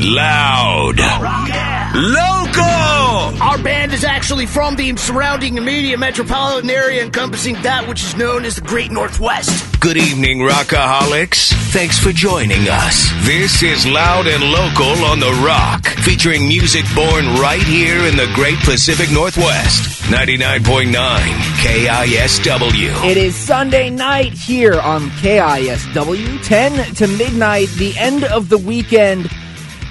Loud. Local. Our band is actually from the surrounding immediate metropolitan area encompassing that which is known as the Great Northwest. Good evening, Rockaholics. Thanks for joining us. This is Loud and Local on The Rock, featuring music born right here in the Great Pacific Northwest. 99.9 KISW. It is Sunday night here on KISW, 10 to midnight, the end of the weekend.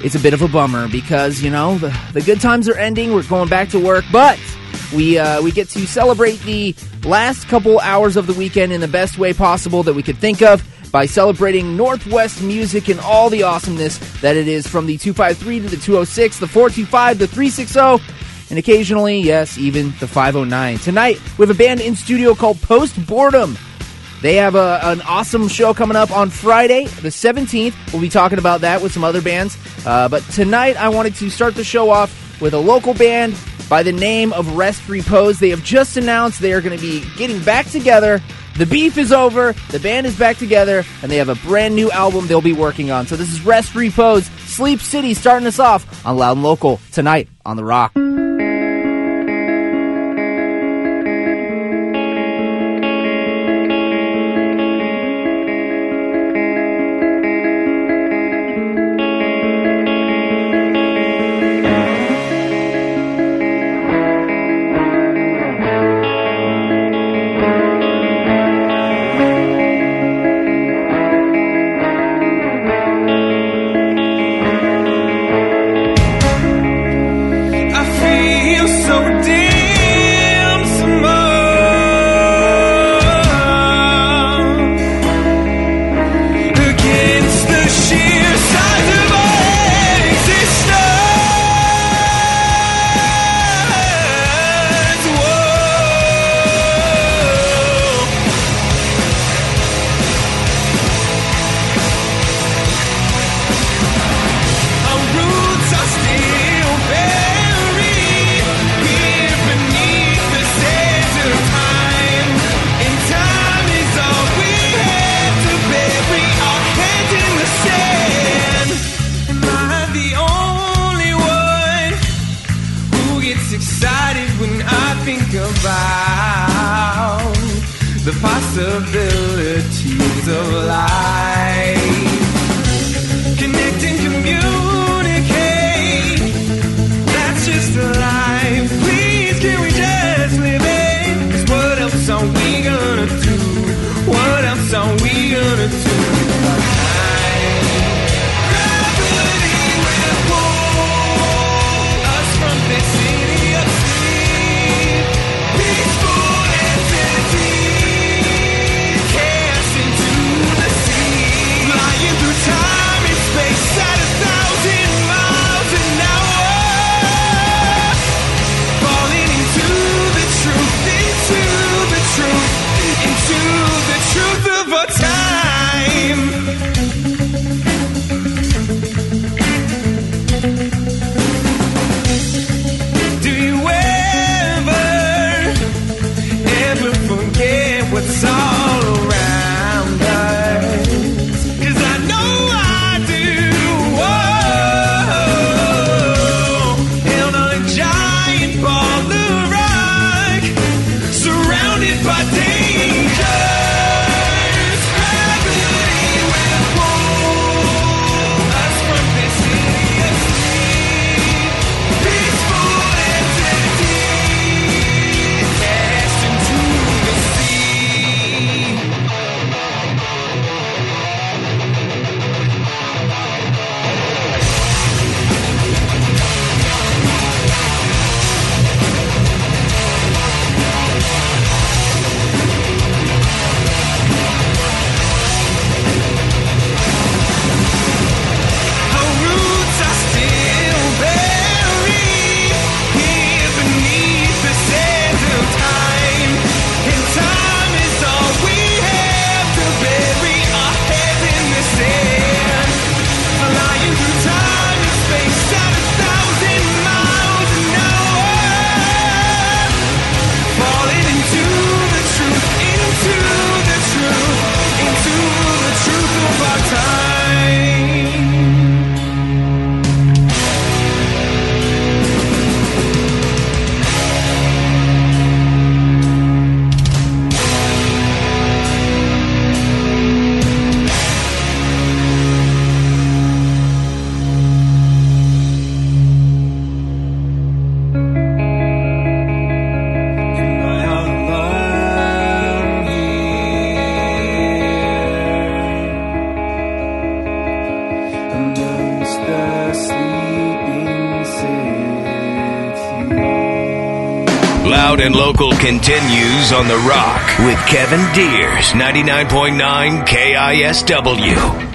It's a bit of a bummer because, you know, the, the good times are ending. We're going back to work, but we uh, we get to celebrate the last couple hours of the weekend in the best way possible that we could think of by celebrating Northwest music and all the awesomeness that it is from the 253 to the 206, the 425, the 360, and occasionally, yes, even the 509. Tonight, we have a band in studio called Post Boredom. They have a, an awesome show coming up on Friday, the 17th. We'll be talking about that with some other bands. Uh, but tonight, I wanted to start the show off with a local band by the name of Rest Repose. They have just announced they are going to be getting back together. The beef is over, the band is back together, and they have a brand new album they'll be working on. So this is Rest Repose, Sleep City starting us off on Loud and Local tonight on The Rock. Possibilities of life? Local continues on The Rock with Kevin Deers, 99.9 KISW.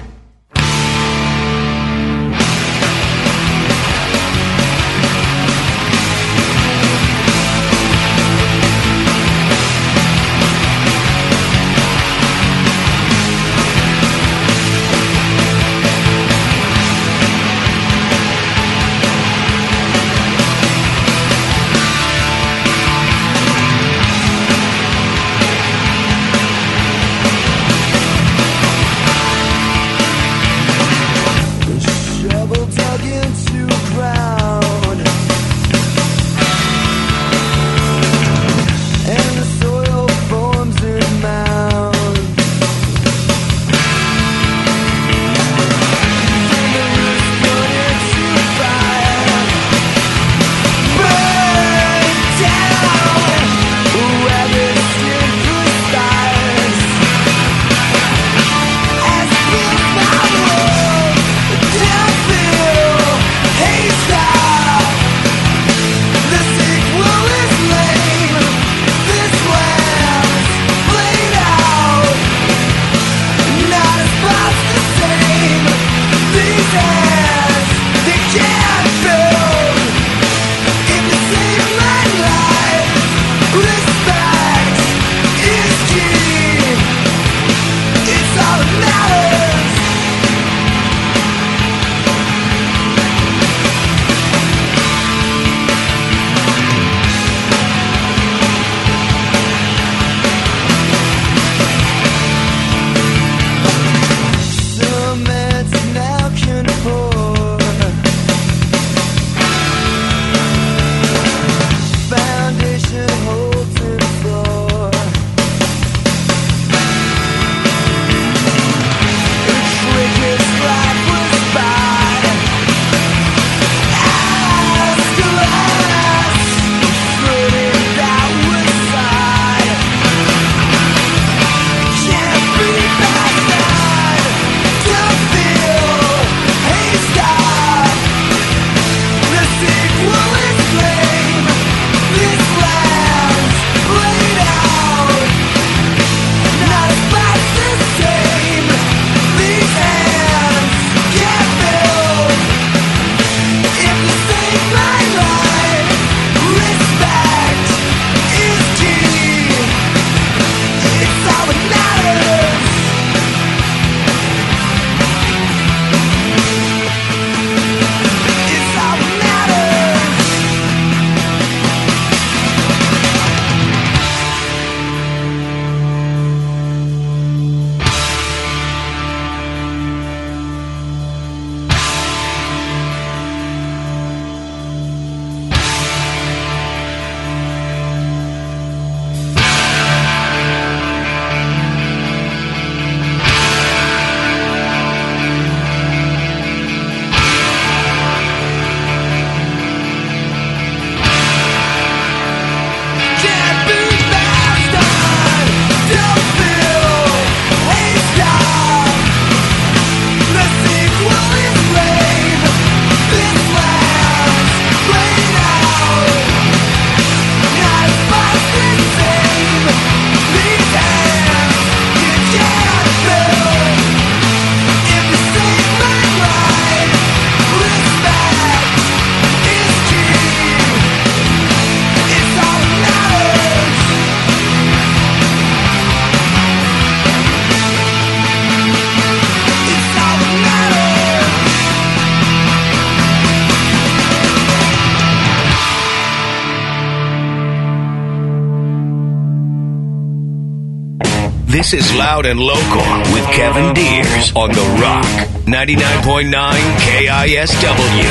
This is Loud and Local with Kevin Deers on The Rock, 99.9 KISW.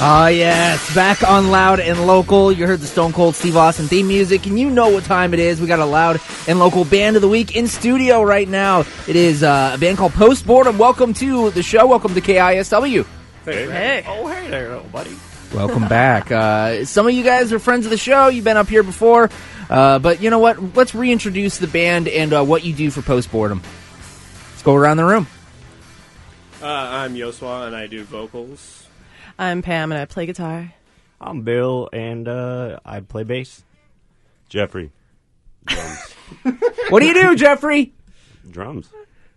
Ah, yes, back on Loud and Local. You heard the Stone Cold Steve Austin theme music, and you know what time it is. We got a Loud and Local band of the week in studio right now. It is uh, a band called Post Boredom. Welcome to the show. Welcome to KISW. Hey. Oh, hey there, little buddy. Welcome back. Uh, some of you guys are friends of the show. You've been up here before. Uh, but you know what? Let's reintroduce the band and uh, what you do for post boredom. Let's go around the room. Uh, I'm Yoswa, and I do vocals. I'm Pam, and I play guitar. I'm Bill, and uh, I play bass. Jeffrey. Drums. What do you do, Jeffrey? Drums.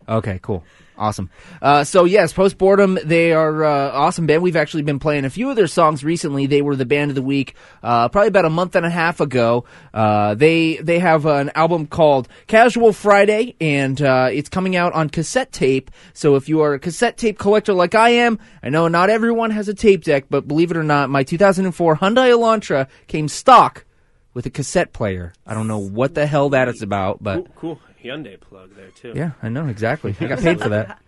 Okay, cool. Awesome. Uh, so yes, post boredom, they are uh, awesome band. We've actually been playing a few of their songs recently. They were the band of the week, uh, probably about a month and a half ago. Uh, they they have an album called Casual Friday, and uh, it's coming out on cassette tape. So if you are a cassette tape collector like I am, I know not everyone has a tape deck, but believe it or not, my 2004 Hyundai Elantra came stock with a cassette player. I don't know what the hell that is about, but Cool, cool Hyundai plug there too. yeah, I know exactly. I got paid for that.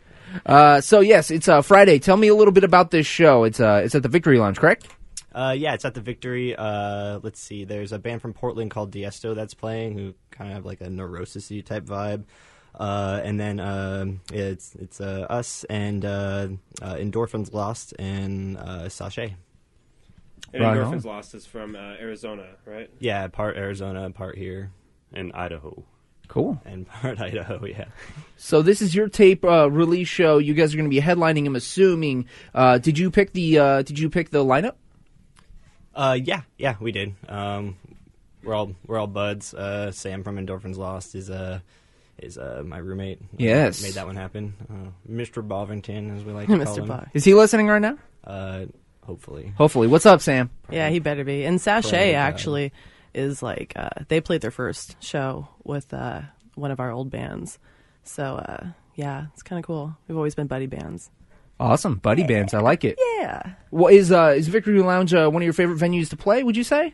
Uh, so yes, it's uh, Friday. Tell me a little bit about this show. It's uh, it's at the Victory Lounge, correct? Uh, yeah, it's at the Victory. Uh, let's see. There's a band from Portland called Diesto that's playing, who kind of have like a neurosisy type vibe. Uh, and then um it's it's uh, us and uh, uh, Endorphins Lost and uh, Sachet. And Right Endorphins on. Lost is from uh, Arizona, right? Yeah, part Arizona, part here, In Idaho. Cool. and part Idaho. Yeah. So this is your tape uh, release show. You guys are going to be headlining. I'm assuming. Uh, did you pick the uh, Did you pick the lineup? Uh, yeah, yeah, we did. Um, we're all we're all buds. Uh, Sam from Endorphins Lost is uh is uh my roommate. Uh, Yes. made that one happen. Uh, Mr. Bovington, as we like to call Mr. him. Bog. Is he listening right now? Uh, hopefully. Hopefully. What's up, Sam? Yeah, he better be. And Probably Sachet God. actually is like uh, they played their first show with uh, one of our old bands. So uh, yeah, it's kind of cool. We've always been buddy bands. Awesome, buddy bands. I like it. Yeah. What is uh, is Victory Lounge uh, one of your favorite venues to play? Would you say?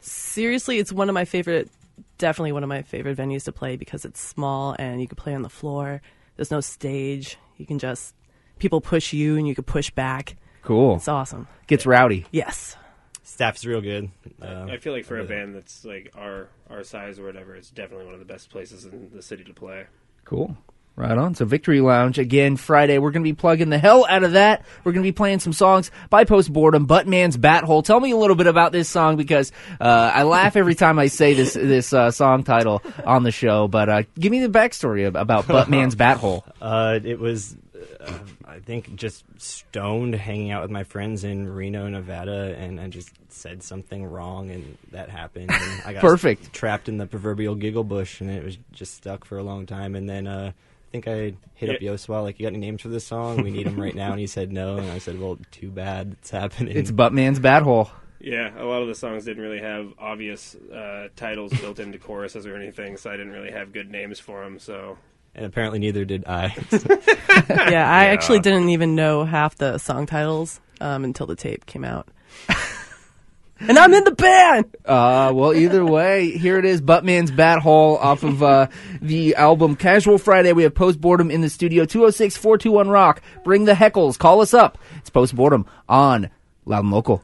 Seriously, it's one of my favorite. Definitely one of my favorite venues to play because it's small and you can play on the floor. There's no stage. You can just people push you and you can push back. Cool. It's awesome. Gets rowdy. Yes. Staff's real good. Uh, I feel like for a band that's like our our size or whatever, it's definitely one of the best places in the city to play. Cool. Right on. So Victory Lounge again Friday. We're gonna be plugging the hell out of that. We're gonna be playing some songs by Post Boredom, Buttman's Bat Hole. Tell me a little bit about this song because uh, I laugh every time I say this this uh, song title on the show. But uh, give me the backstory ab- about Buttman's Bat Hole. Uh, it was, uh, I think, just stoned, hanging out with my friends in Reno, Nevada, and I just said something wrong, and that happened. And I got Perfect. trapped in the proverbial giggle bush, and it was just stuck for a long time. And then uh, I think I hit up Yeah. Yoswa, like, "You got any names for this song? We need them right now." And he said no, and I said, "Well, too bad it's happening." It's Buttman's Bat Hole. Yeah, a lot of the songs didn't really have obvious uh, titles built into choruses or anything, so I didn't really have good names for them. So and apparently neither did I. Yeah, I actually didn't even know half the song titles um, until the tape came out. and I'm in the band. Uh, well, either way, here it is, Buttman's Bat Hole off of uh, the album Casual Friday. We have Post Boredom in the studio, 206 421 Rock. Bring the heckles, call us up. It's Post Boredom on Loud and Local.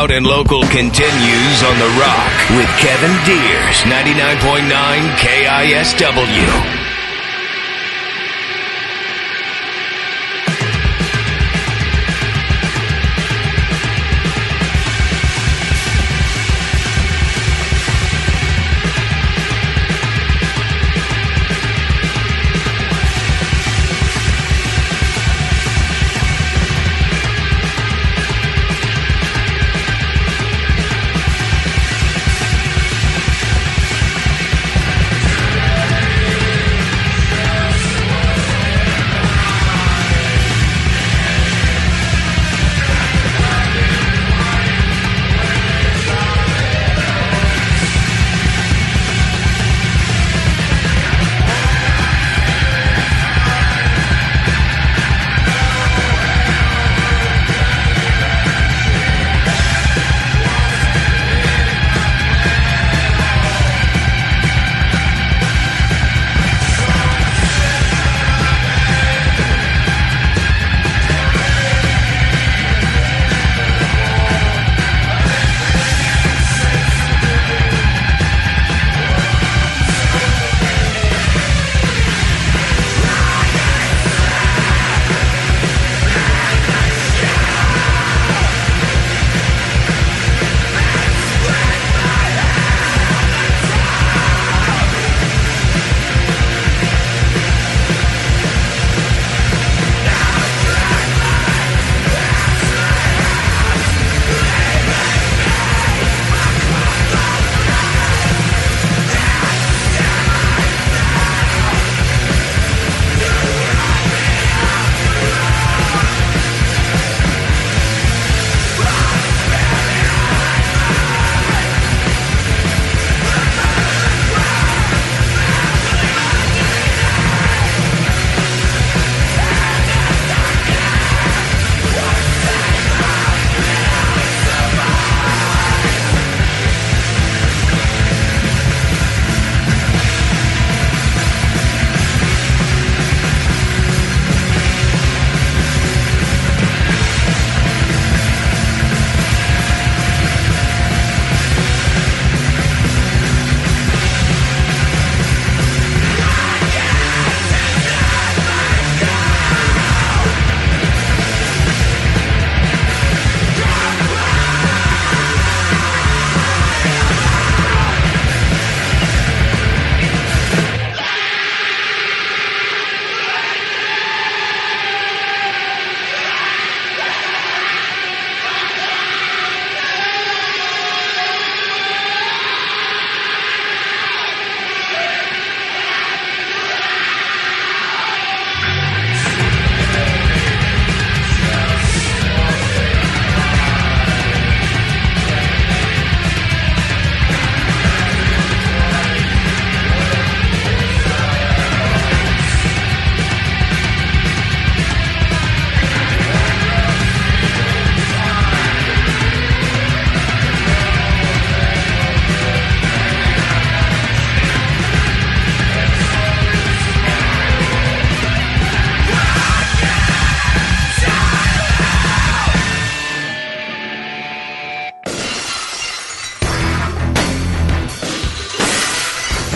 Loud and Local continues on The Rock with Kevin Deers, 99.9 KISW.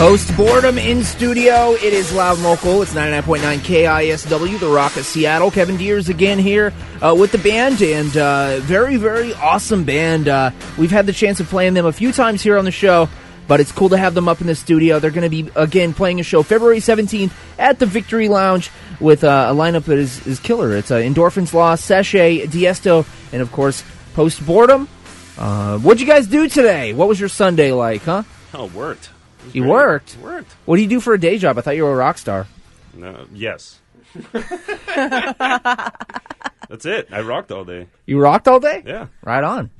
Post boredom in studio. It is loud and local. It's 99.9 KISW, the Rock of Seattle. Kevin Deers again here uh, with the band, and uh, very, very awesome band. Uh, we've had the chance of playing them a few times here on the show, but it's cool to have them up in the studio. They're going to be, again, playing a show February 17th at the Victory Lounge with uh, a lineup that is, is killer. It's uh, Endorphins Lost, Sachet, Diesto, and, of course, Post Boredom. Uh, what'd you guys do today? What was your Sunday like, huh? Oh, worked. It was You great. worked? It worked. What do you do for a day job? I thought you were a rock star. No, yes. That's it. I rocked all day. You rocked all day? Yeah. Right on.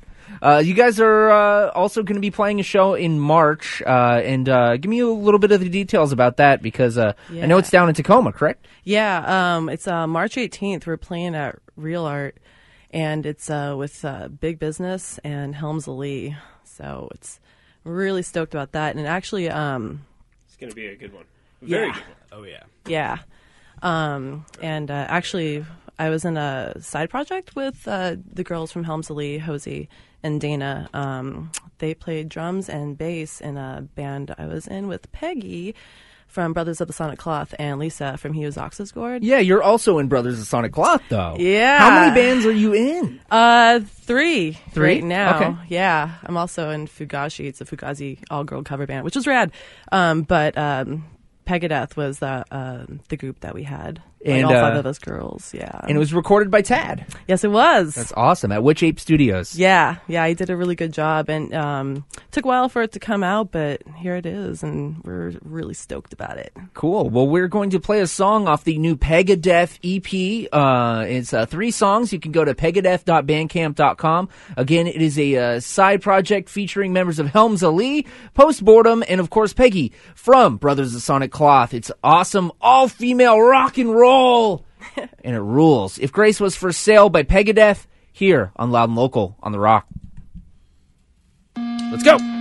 Uh, you guys are uh, also going to be playing a show in March, uh, and uh, give me a little bit of the details about that because uh, I know it's down in Tacoma, correct? Yeah, um, it's uh, March 18th. We're playing at Real Art, and it's uh, with uh, Big Business and Helms Alee. So it's really stoked about that. And actually, um, It's going to be a good one. Very Yeah. good one. Oh yeah. yeah, um, and uh, actually, I was in a side project with uh, the girls from Helmsley, Hozoi, and Dana. Um, they played drums and bass in a band I was in with Peggy from Brothers of the Sonic Cloth and Lisa from He Was Ox's Gourd. Yeah, you're also in Brothers of the Sonic Cloth, though. Yeah. How many bands are you in? Uh, three. Three? right now. Okay. Yeah, I'm also in Fugashi. It's a Fugazi all-girl cover band, which was rad. Um, but um, Pegadeth was the um the group that we had. Like And, all five uh, of us girls. Yeah. And it was recorded by Tad. yes, it was. That's awesome. At Witch Ape Studios. yeah, yeah, he did a really good job, and um, took a while for it to come out, but here it is, and we're really stoked about it. Cool. Well, we're going to play a song off the new Pegadeth EP. Uh, it's uh, three songs. You can go to pegadeth.bandcamp.com. Again, it is a uh, side project featuring members of Helms Alee, Post Boredom, and of course Peggy from Brothers of Sonic Cloth. It's awesome, all female rock and roll, and it rules. If Grace was for sale by Pegadeth, here on Loud and Local on the Rock. Let's go.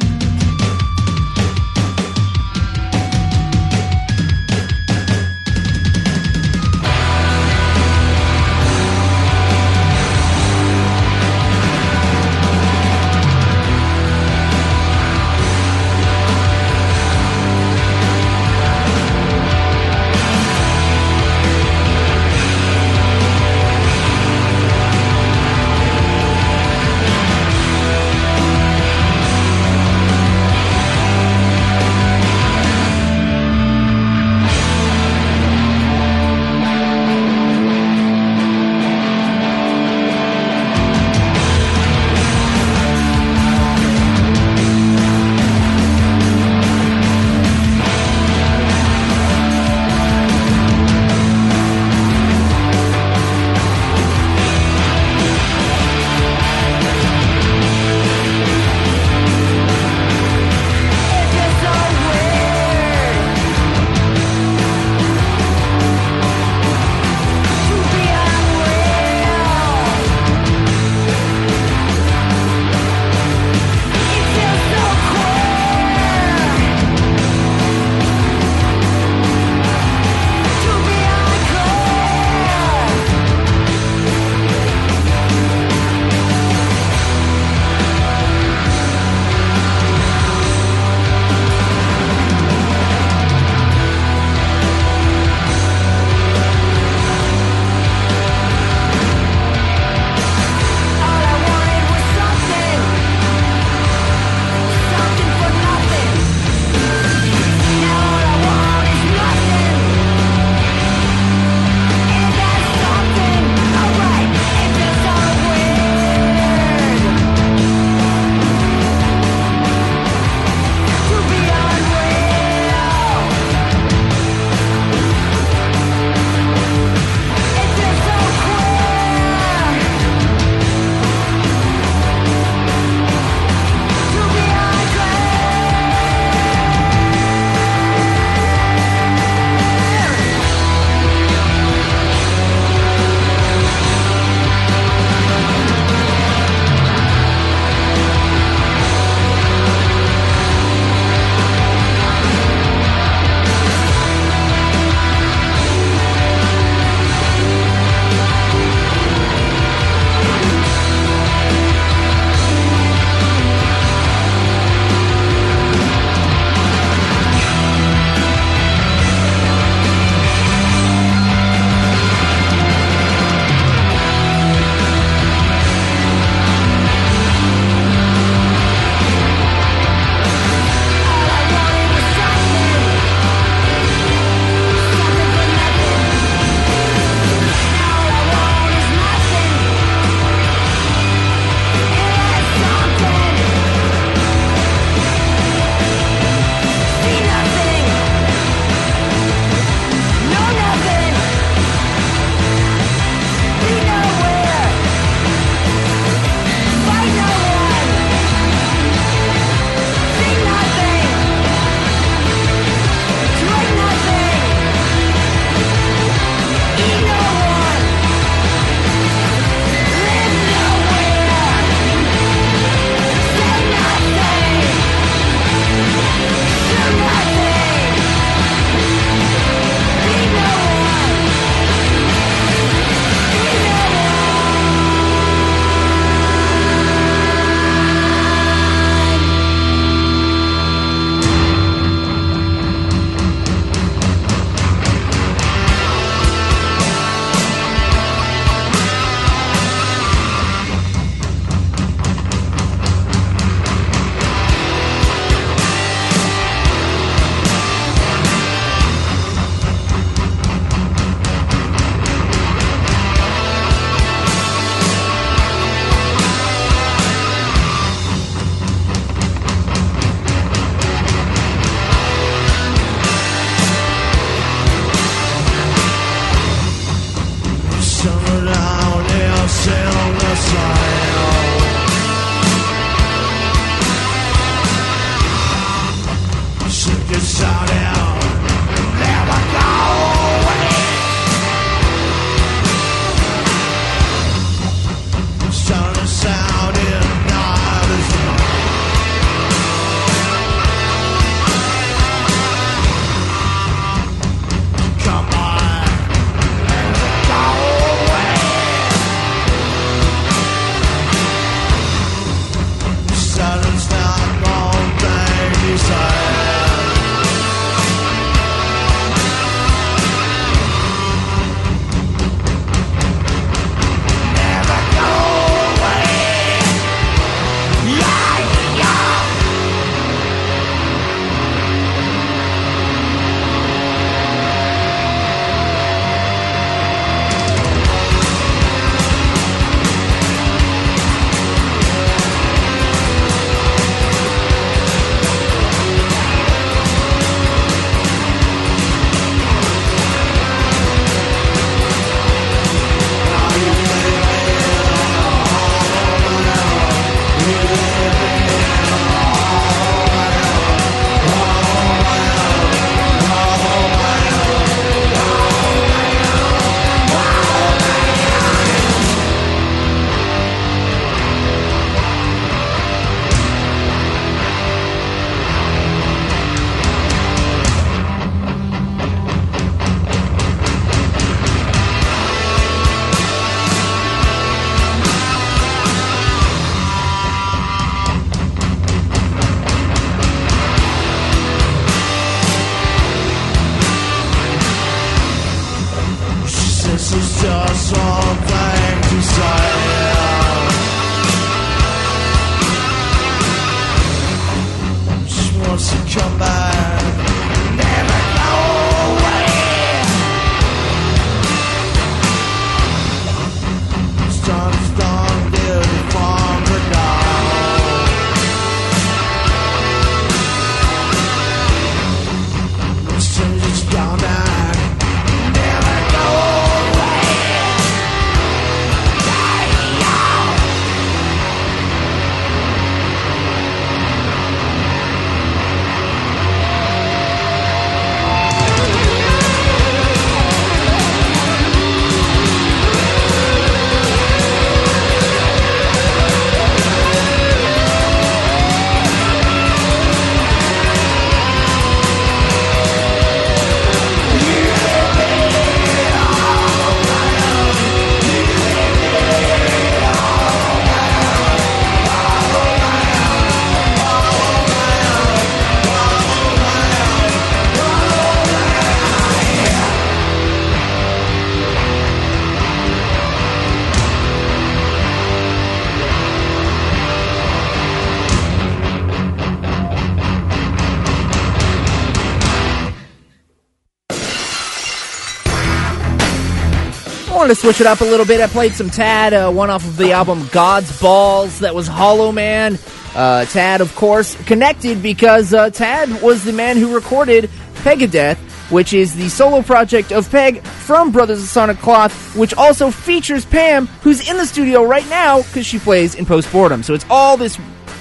To switch it up a little bit. I played some Tad, uh, one off of the album God's Balls. That was Hollow Man. Uh, Tad, of course, connected because uh, Tad was the man who recorded Pegadeth, which is the solo project of Peg from Brothers of Sonic Cloth, which also features Pam, who's in the studio right now because she plays in Post Boredom. So it's all this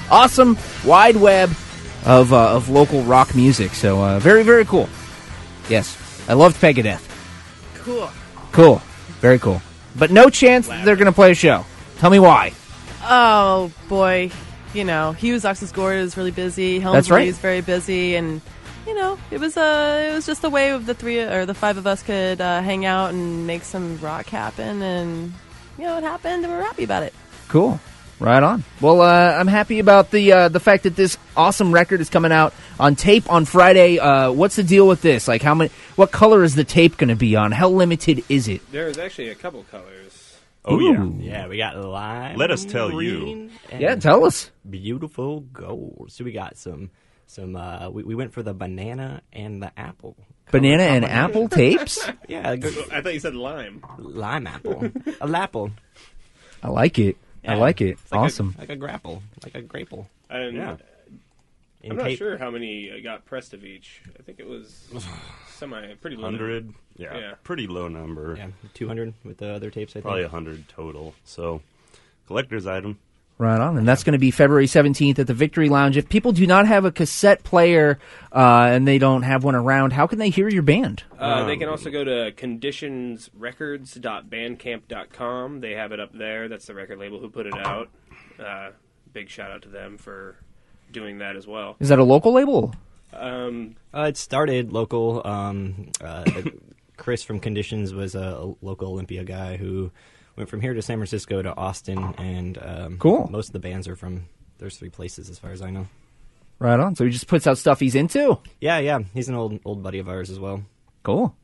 awesome wide web of, uh, of local rock music. So uh, very, very cool. Yes, I loved Pegadeth. Cool. Cool. Very cool. But no chance they're going to play a show. Tell me why. Oh boy, you know Hughes Oxus Gord is really busy. That's right. Is very busy, and you know it was uh, it was just a way of the three or the five of us could uh, hang out and make some rock happen, and you know it happened, and we're happy about it. Cool. Right on. Well, uh, I'm happy about the uh, the fact that this awesome record is coming out on tape on Friday. Uh, what's the deal with this? Like, how many? What color is the tape going to be on? How limited is it? There's actually a couple colors. Oh Ooh. yeah. Yeah, we got lime. Let us tell you. green, and Yeah, tell us. Beautiful gold. So we got some, some. Uh, we, we went for the banana and the apple. Banana and combination. apple tapes. Yeah, I thought you said lime. lime apple, a lapple. I like it. I like it. It's like a- awesome. like a grapple, like a grapple. And Yeah. In I'm not tape- sure how many uh, got pressed of each. I think it was semi pretty low. Hundred. Yeah, Yeah. Pretty low number. Yeah, two hundred with the other tapes. I think. Probably a hundred total. So, collector's item. Right on, and that's going to be February seventeenth at the Victory Lounge. If people do not have a cassette player uh, and they don't have one around, how can they hear your band? Uh, they can also go to conditionsrecords.bandcamp.com. They have it up there. That's the record label who put it out. Uh, big shout out to them for doing that as well. Is that a local label? Um, Uh, it started local. Um, uh, Chris from Conditions was a, a local Olympia guy who went from here to San Francisco to Austin, and um, Cool. Most of the bands are from those three places, as far as I know. Right on. So he just puts out stuff he's into. Yeah, yeah, he's an old old buddy of ours as well. Cool.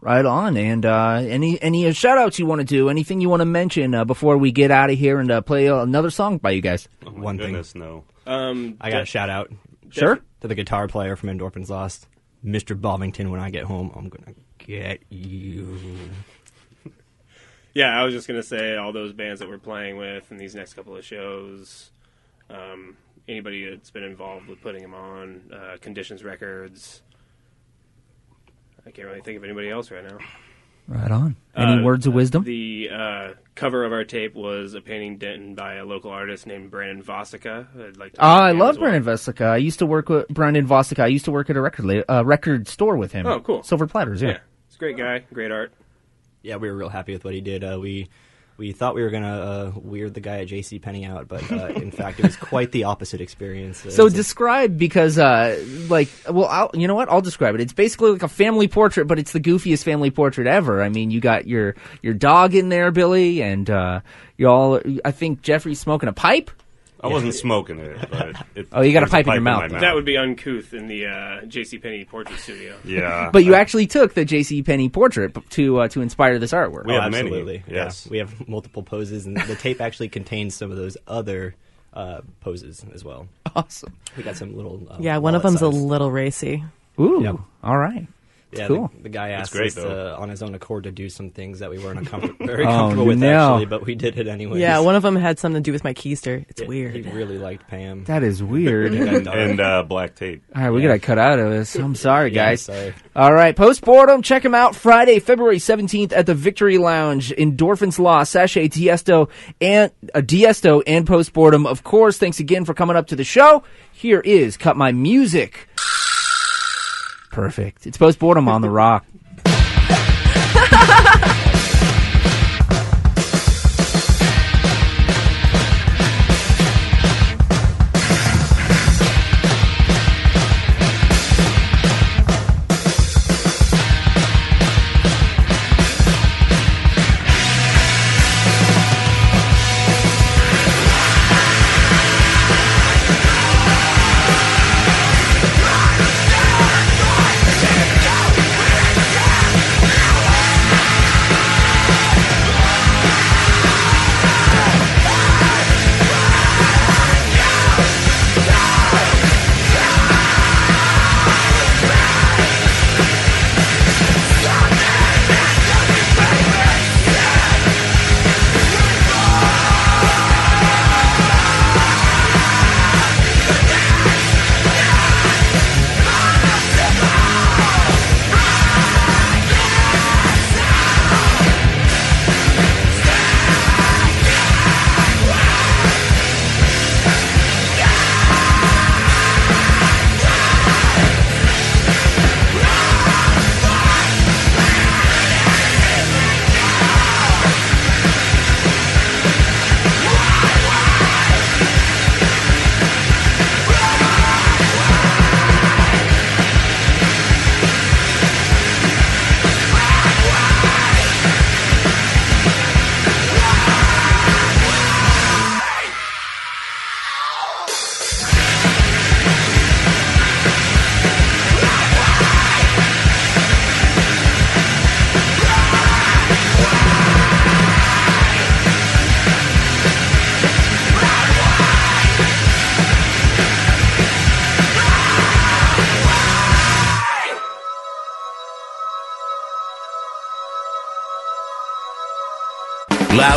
Right on. And uh, any any uh, shout outs you want to do? Anything you want to mention uh, before we get out of here and uh, play another song by you guys? Oh my One thing. no. um, I got a shout out Sure. to the guitar player from Endorphins Lost, Mr. Bovington. When I get home, I'm gonna get you. Yeah, I was just gonna say all those bands that we're playing with in these next couple of shows. Um, anybody that's been involved with putting them on, uh, Conditions Records. I can't really think of anybody else right now. Right on. Any Uh, words of wisdom? The uh, cover of our tape was a painting done by a local artist named Brandon Vosica. I'd like to Oh, I love well. Brendan Vesica. I used to work with Brandon Vosica. I used to work at a record la- uh, record store with him. Oh, cool. Silver Platters, yeah. Yeah, he's a great guy, great art. Yeah, we were real happy with what he did. Uh, we we thought we were gonna uh, weird the guy at J.C. Penney out, but uh, in fact, it was quite the opposite experience. Uh, So it's a- describe because, uh, like, well, I'll, you know what? I'll describe it. It's basically like a family portrait, but it's the goofiest family portrait ever. I mean, you got your your dog in there, Billy, and uh, you all. I think Jeffrey's smoking a pipe. I wasn't smoking it, but it, Oh, you got a there's pipe in your mouth, my though. That would be uncouth in the uh, J.C. Penney portrait studio. Yeah, But you I- actually took the J.C. Penney portrait p- to uh, to inspire this artwork. We Oh, have many, absolutely. yes. Yeah, we have multiple poses, and the tape actually contains some of those other uh, poses as well. Awesome. We got some little. Uh, Yeah, one of wallet them's a size. little racy. Ooh. Yep. All right. Yeah, cool. the, the guy asked great, us though. uh, on his own accord to do some things that we weren't uncomfort- very Oh, comfortable with, no. actually, but we did it anyway. Yeah, one of them had something to do with my keister. It's He weird. He really liked Pam. That is weird. And, and uh, black tape. All right, we Yeah. gotta cut out of this. I'm sorry, Yeah, guys. sorry. All right, Post Boredom. Check them out Friday, February 17th at the Victory Lounge. Endorphins Lost, Sachet, Diesto, and uh, Diesto and Post Boredom. Of course, thanks again for coming up to the show. Here is Cut My Music. Perfect. It's Post Boredom on the rock.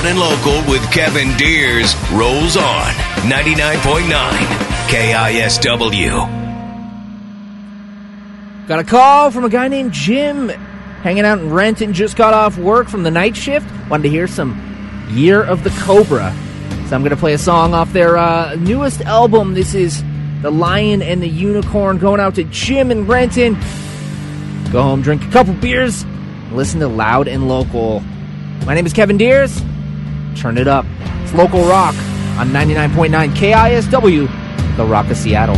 and Local with Kevin Deers rolls on 99.9 KISW. Got a call from a guy named Jim hanging out in Renton, just got off work from the night shift. Wanted to hear some Year of the Cobra. So I'm going to play a song off their uh, newest album. This is The Lion and the Unicorn going out to Jim and Renton. Go home, drink a couple beers, listen to Loud and Local. My name is Kevin Deers turn it up. It's local rock on 99.9 KISW, The Rock of Seattle.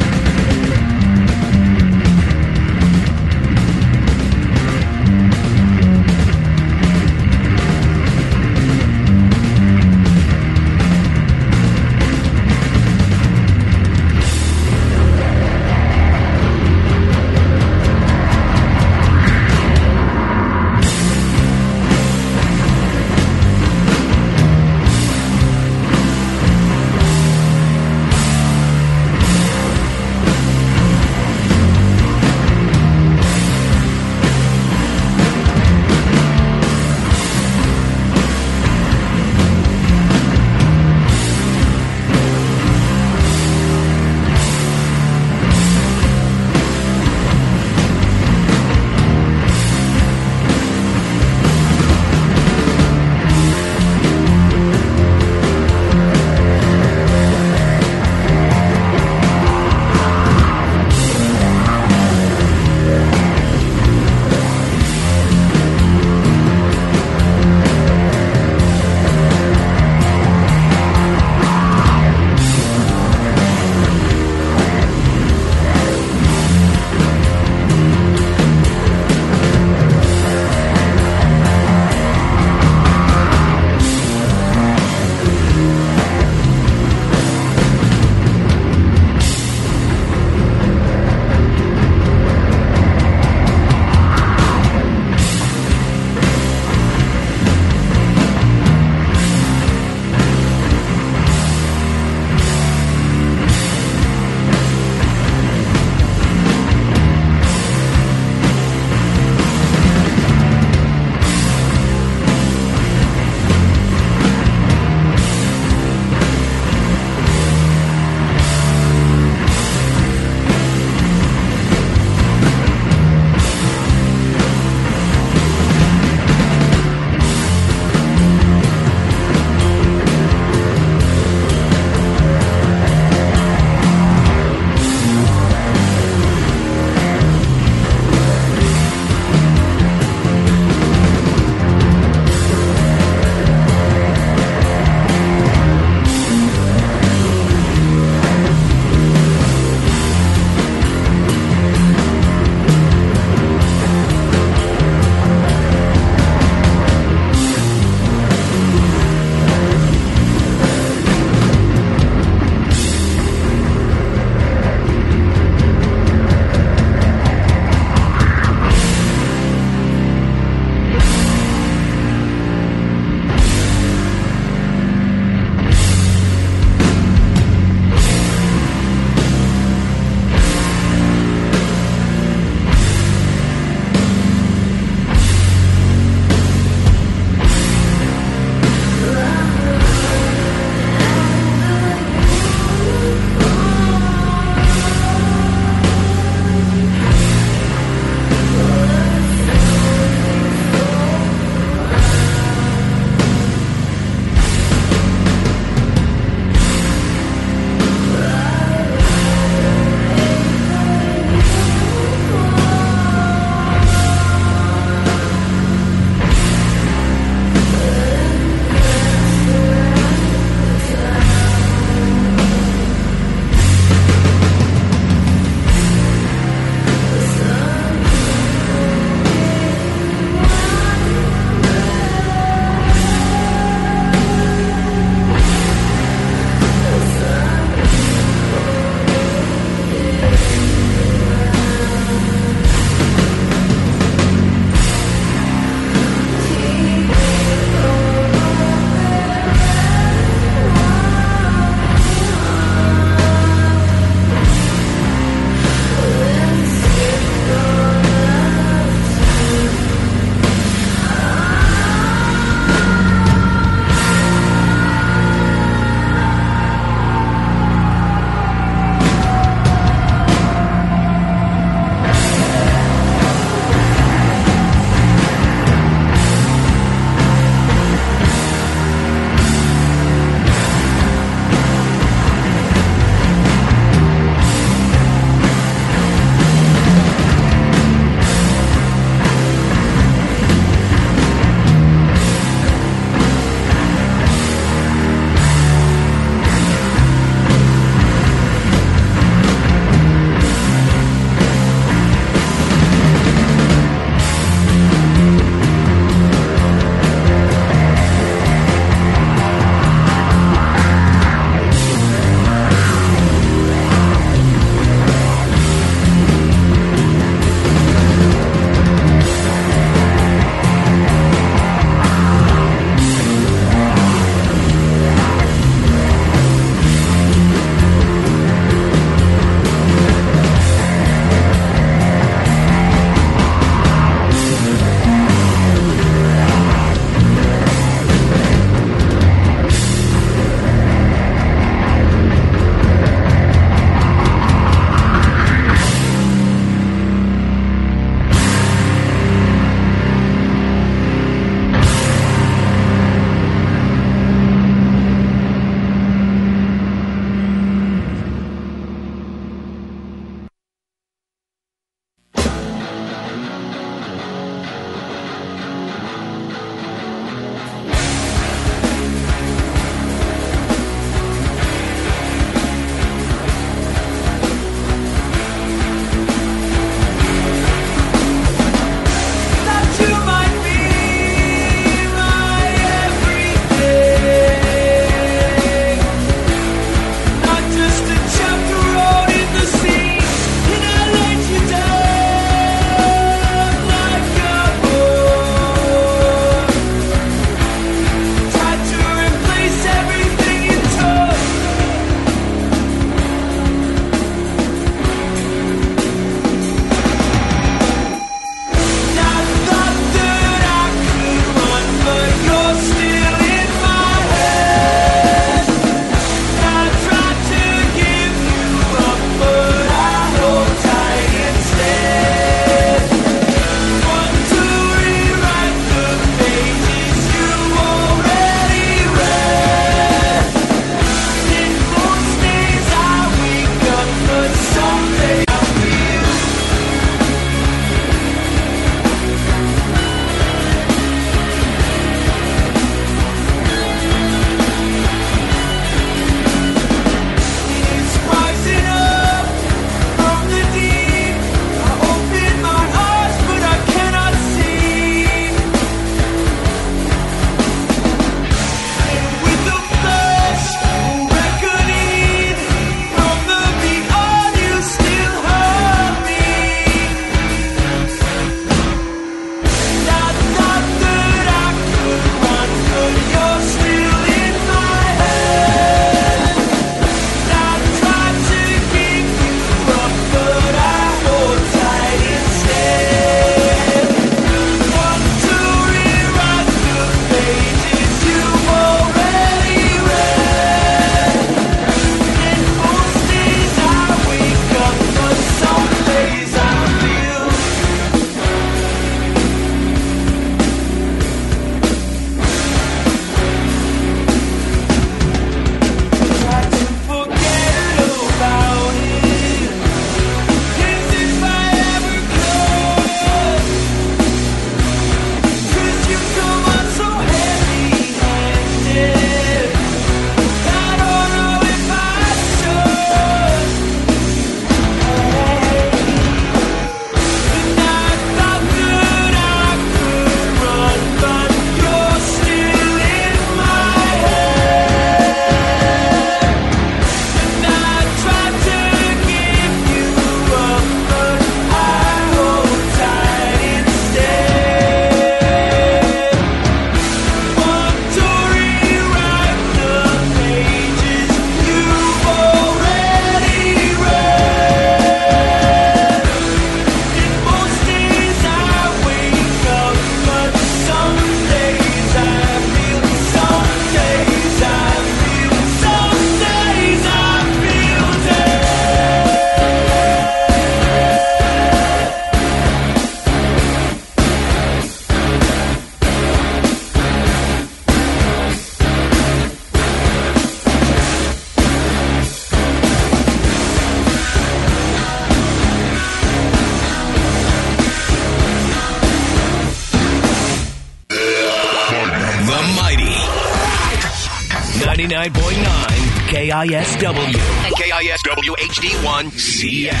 KISW and KISW HD1 Seattle.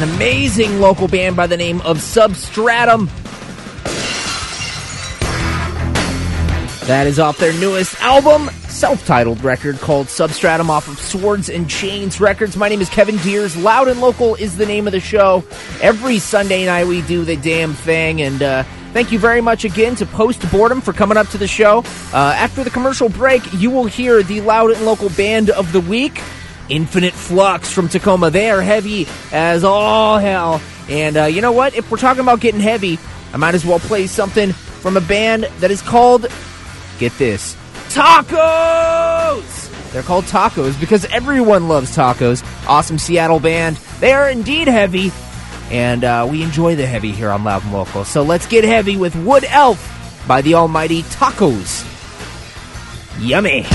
An amazing local band by the name of Substratum. That is off their newest album, self titled record called Substratum off of Swords and Chains Records. My name is Kevin Deers. Loud and Local is the name of the show. Every Sunday night we do the damn thing, and uh, thank you very much again to Post Boredom for coming up to the show. Uh, after the commercial break, you will hear the Loud and Local Band of the Week. Infinite Flux from Tacoma. They are heavy as all hell. And uh, you know what? If we're talking about getting heavy, I might as well play something from a band that is called, get this, Tacos! They're called Tacos because everyone loves tacos. Awesome Seattle band. They are indeed heavy. And uh, we enjoy the heavy here on Loud and Local. So let's get heavy with Wood Elf by the almighty Tacos. Yummy.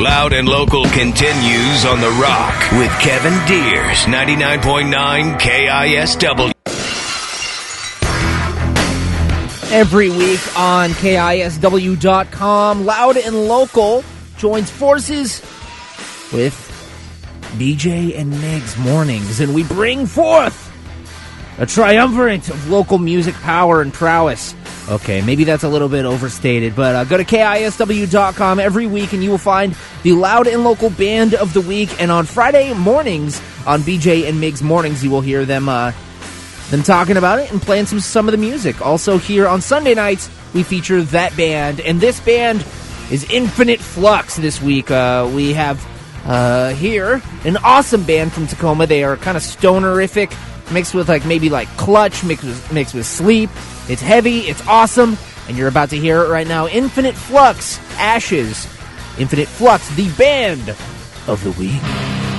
Loud and Local continues on The Rock with Kevin Deers, 99.9 KISW. Every week on KISW.com, Loud and Local joins forces with BJ and Meg's Mornings, and we bring forth a triumvirate of local music power and prowess. Okay, maybe that's a little bit overstated, but uh, go to KISW.com every week and you will find the Loud and Local Band of the Week. And on Friday mornings, on BJ and Meg's Mornings, you will hear them uh, them talking about it and playing some some of the music. Also here on Sunday nights, we feature that band, and this band is Infinite Flux. This week, uh, we have uh, here an awesome band from Tacoma. They are kind of stonerific, mixed with like maybe like clutch, mixed with, mixed with sleep. It's heavy, it's awesome, and you're about to hear it right now. Infinite Flux, Ashes, Infinite Flux, the band of the week.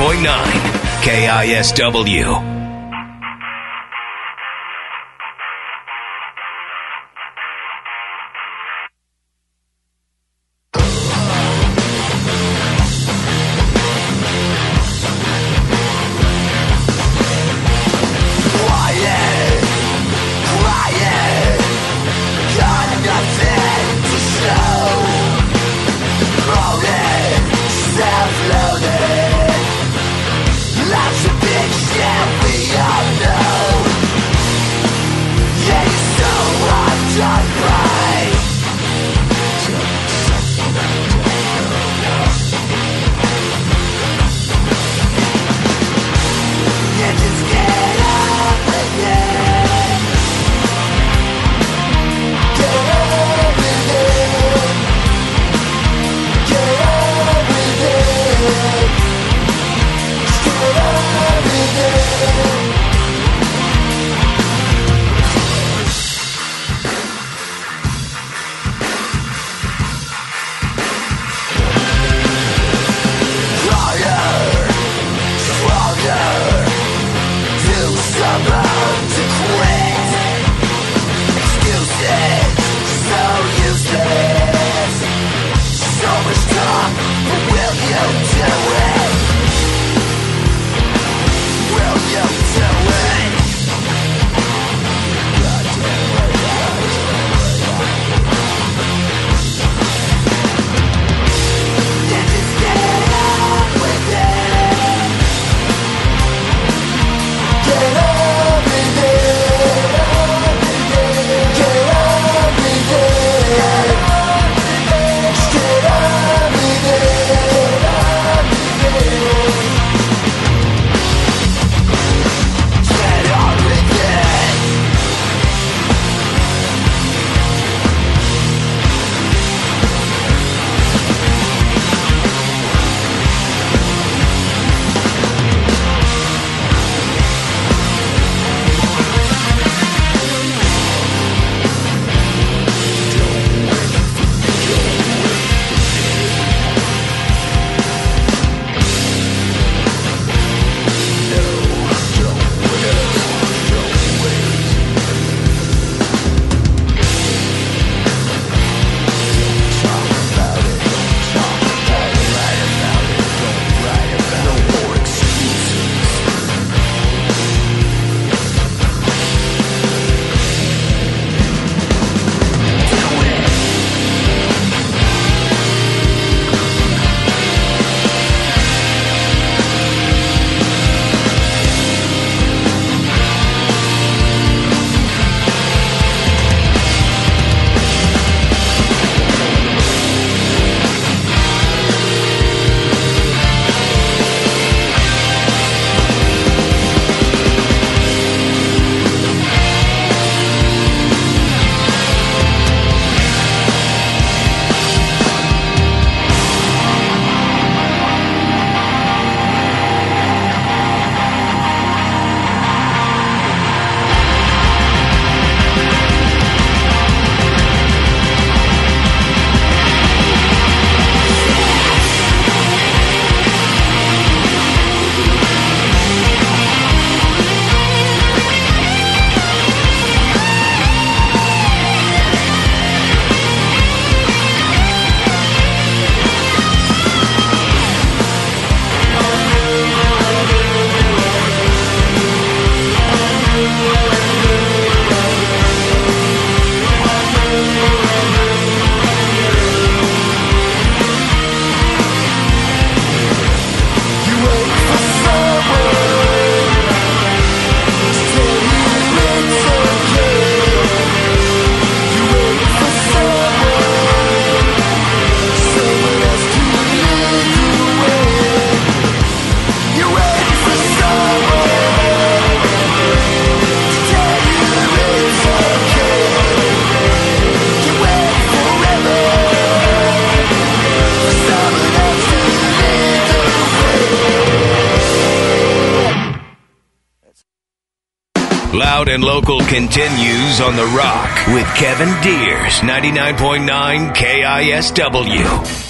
99.9 KISW. Continues on The Rock with Kevin Deers, 99.9 KISW.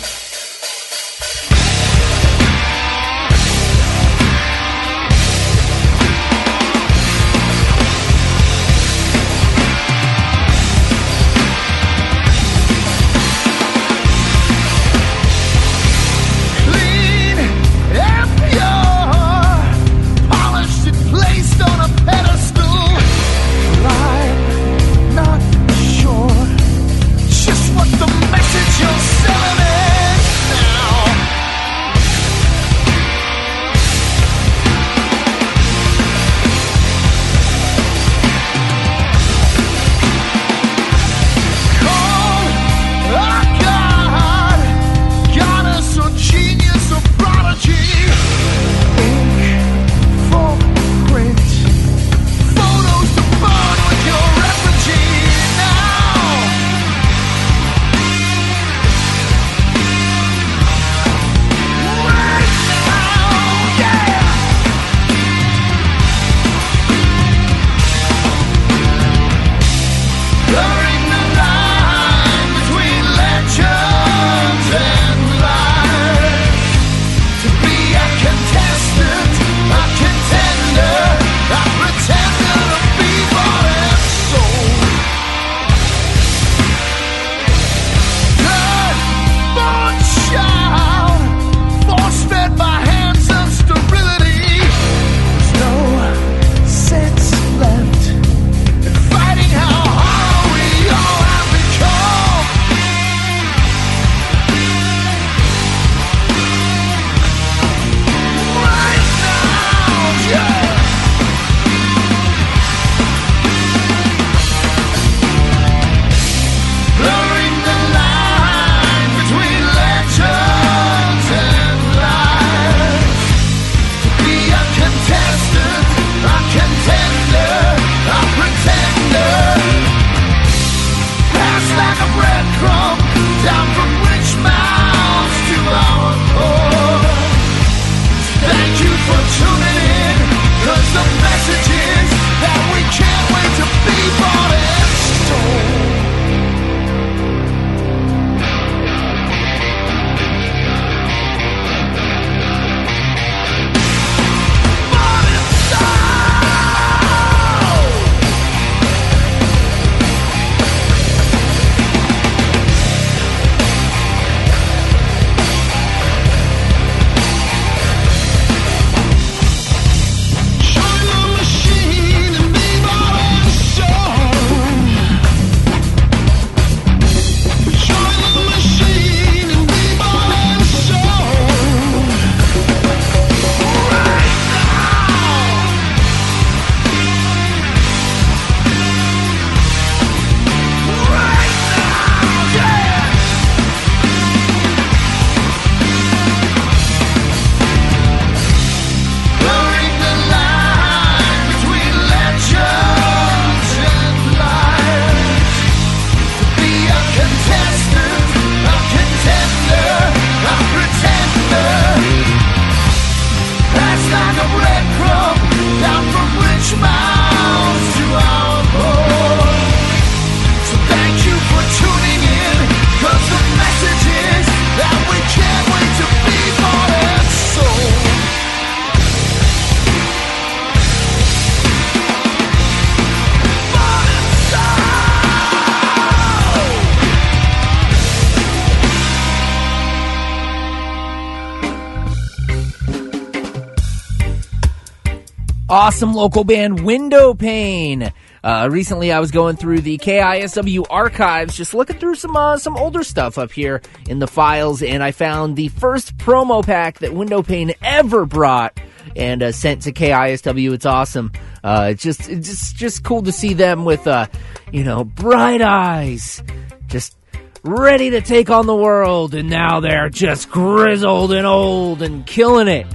Awesome local band Window Pane. Uh, recently, I was going through the KISW archives, just looking through some uh, some older stuff up here in the files, and I found the first promo pack that Window Pane ever brought and uh, sent to KISW. It's awesome. Uh, it's just it's just just cool to see them with uh, you know bright eyes, just ready to take on the world, and now they're just grizzled and old and killing it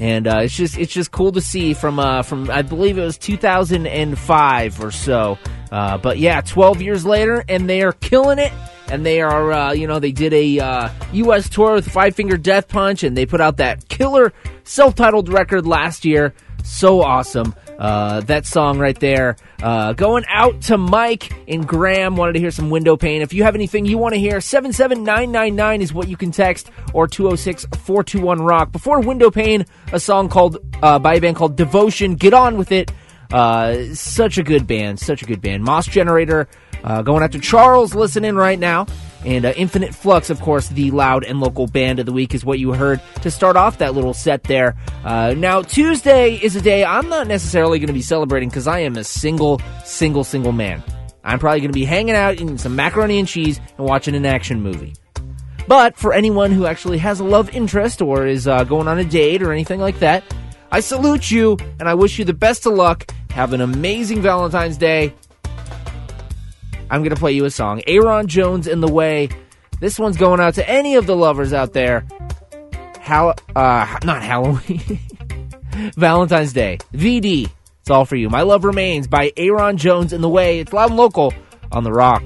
and uh, it's just it's just cool to see from uh, from I believe it was 2005 or so. Uh, but yeah, 12 years later, and they are killing it. And they are, uh, you know, they did a uh, U.S. tour with Five Finger Death Punch, and they put out that killer self-titled record last year. So awesome. Uh, that song right there. Uh, going out to Mike and Graham. Wanted to hear some window pane. If you have anything you want to hear, 77999 is what you can text, or 206 421 Rock. Before window pane, a song called uh, by a band called Devotion. Get on with it. Uh, such a good band. Such a good band. Mos Generator. Uh, going out to Charles, listening right now. And uh, Infinite Flux, of course, the loud and local band of the week is what you heard to start off that little set there. Uh, now, Tuesday is a day I'm not necessarily going to be celebrating because I am a single, single, single man. I'm probably going to be hanging out eating some macaroni and cheese and watching an action movie. But for anyone who actually has a love interest or is uh, going on a date or anything like that, I salute you and I wish you the best of luck. Have an amazing Valentine's Day. I'm going to play you a song. Aaron Jones in the Way. This one's going out to any of the lovers out there. Hall- uh, not Halloween. Valentine's Day. VD. It's all for you. My Love Remains by Aaron Jones in the Way. It's loud and local on The Rock.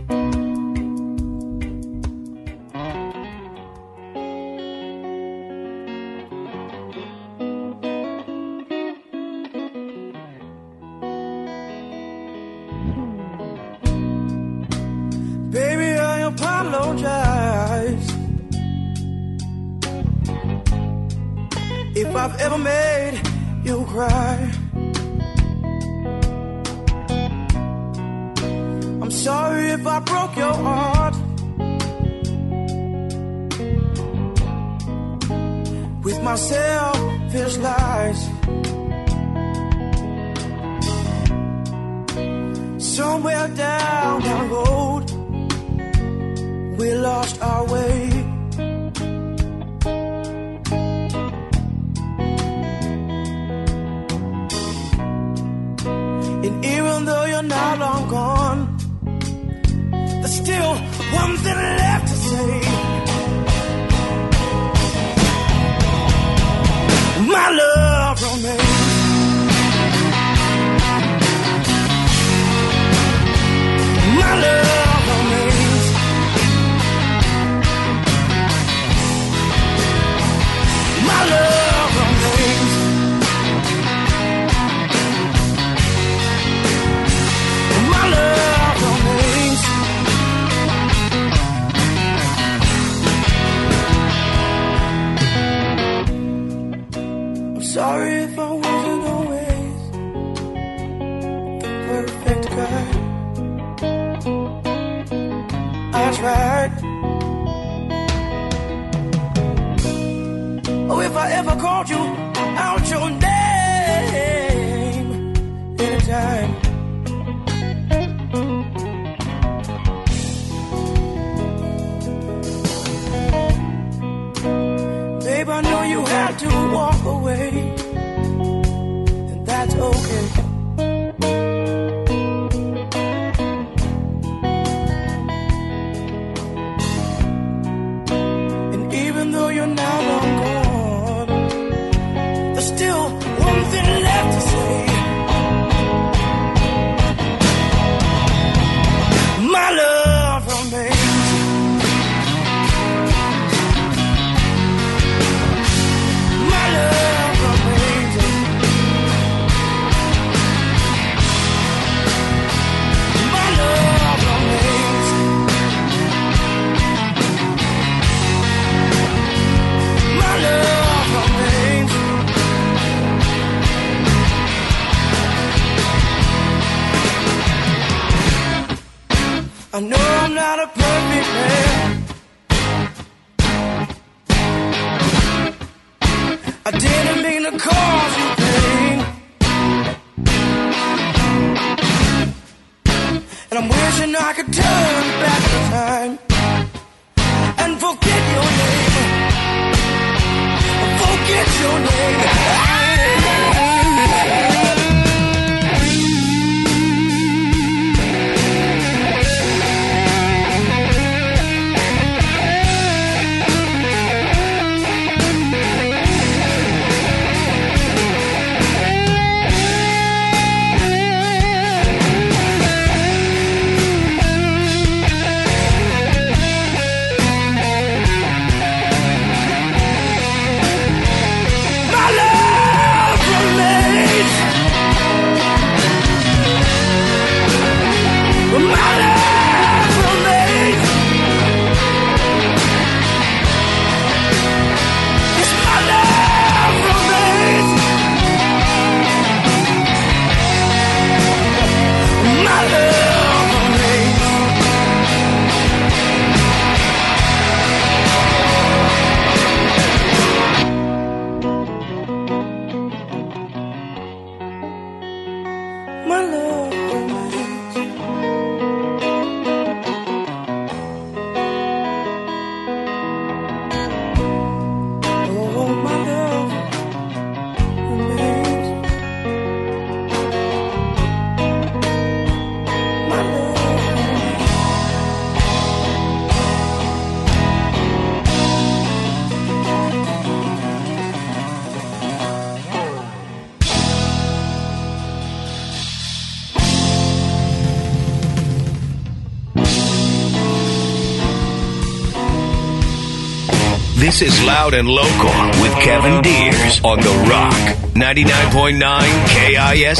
This is Loud and Local with Kevin Deers on The Rock 99.9 KISW.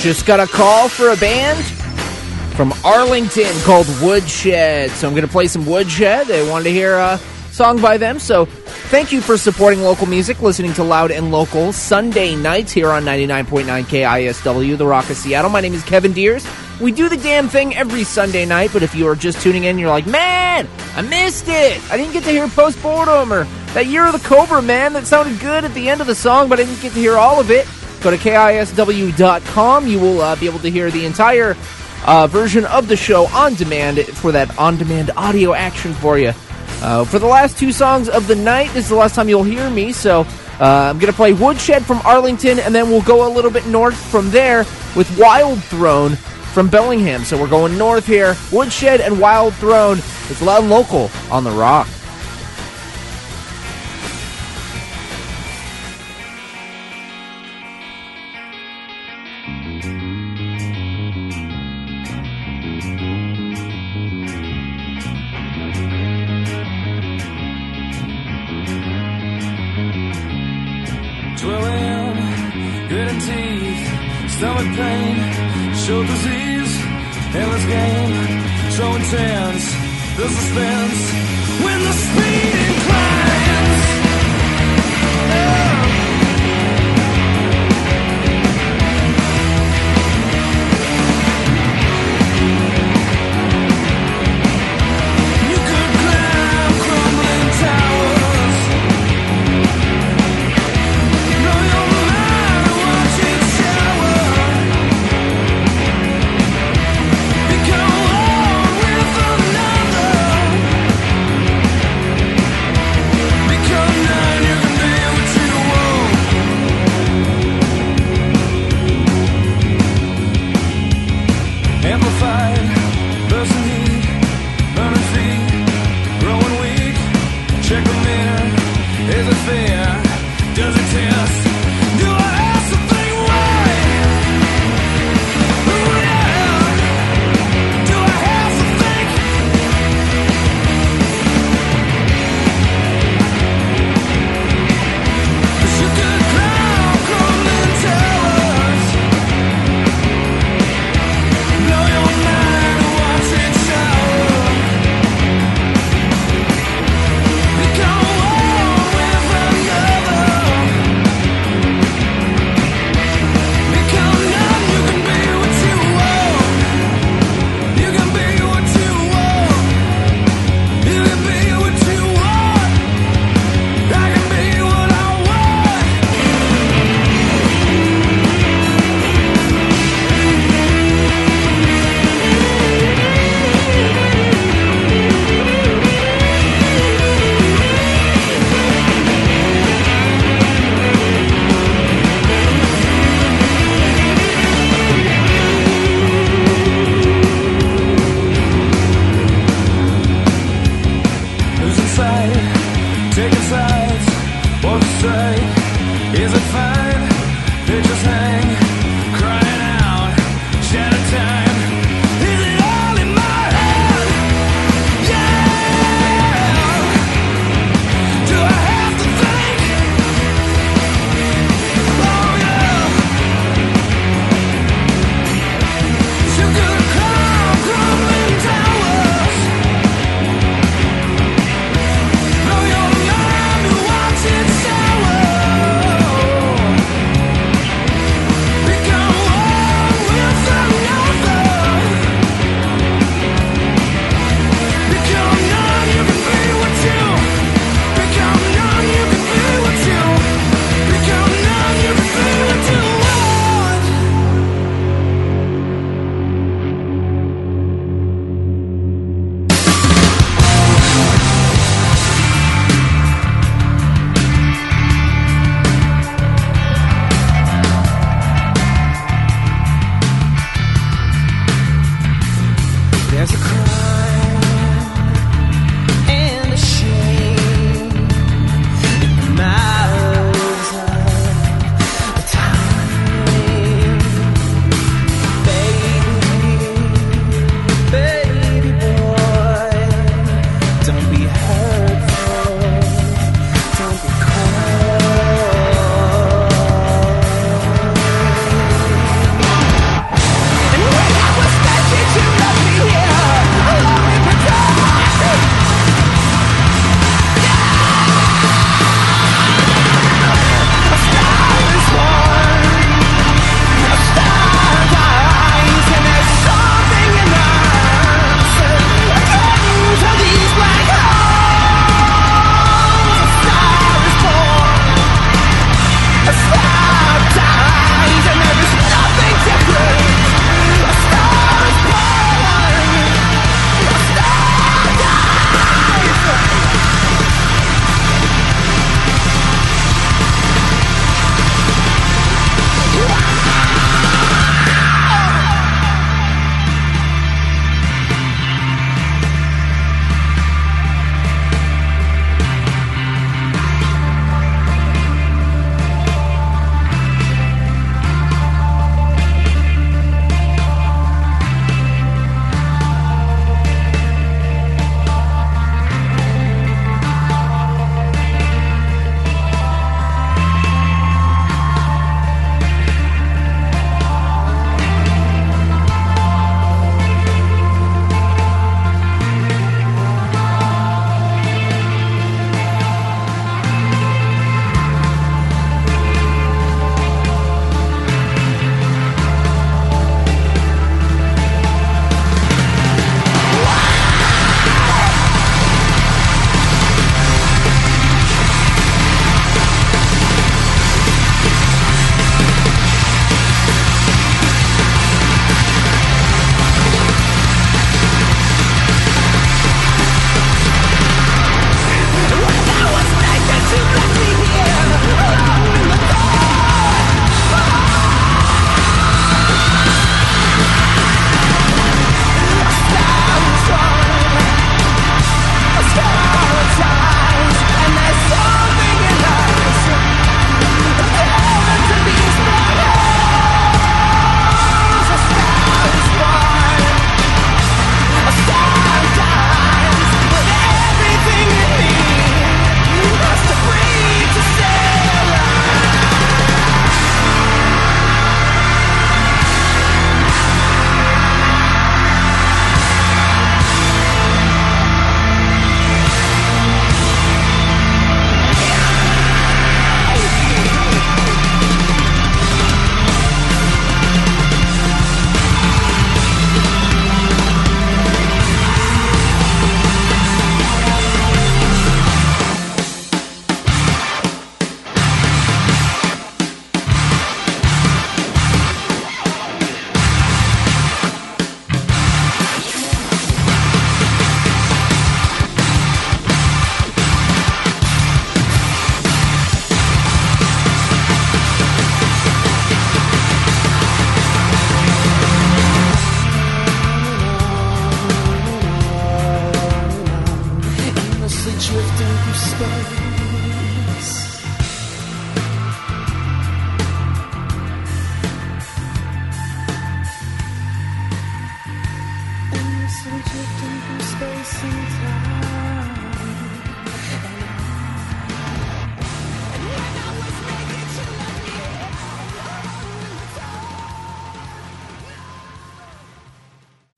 Just got a call for a band from Arlington called Woodshed. So I'm going to play some Woodshed. They wanted to hear a song by them. So thank you for supporting local music, listening to Loud and Local Sunday nights here on 99.9 KISW, The Rock of Seattle. My name is Kevin Deers. We do the damn thing every Sunday night, but if you are just tuning in, you're like, man, I missed it. I didn't get to hear postmortem or that year of the Cobra, man. That sounded good at the end of the song, but I didn't get to hear all of it. Go to KISW.com. You will uh, be able to hear the entire uh, version of the show on demand for that on demand audio action for you. Uh, for the last two songs of the night, this is the last time you'll hear me, so uh, I'm going to play Woodshed from Arlington, and then we'll go a little bit north from there with Wild Throne from Bellingham. So we're going north here. Woodshed and Wild Throne. It's loud local on the rock.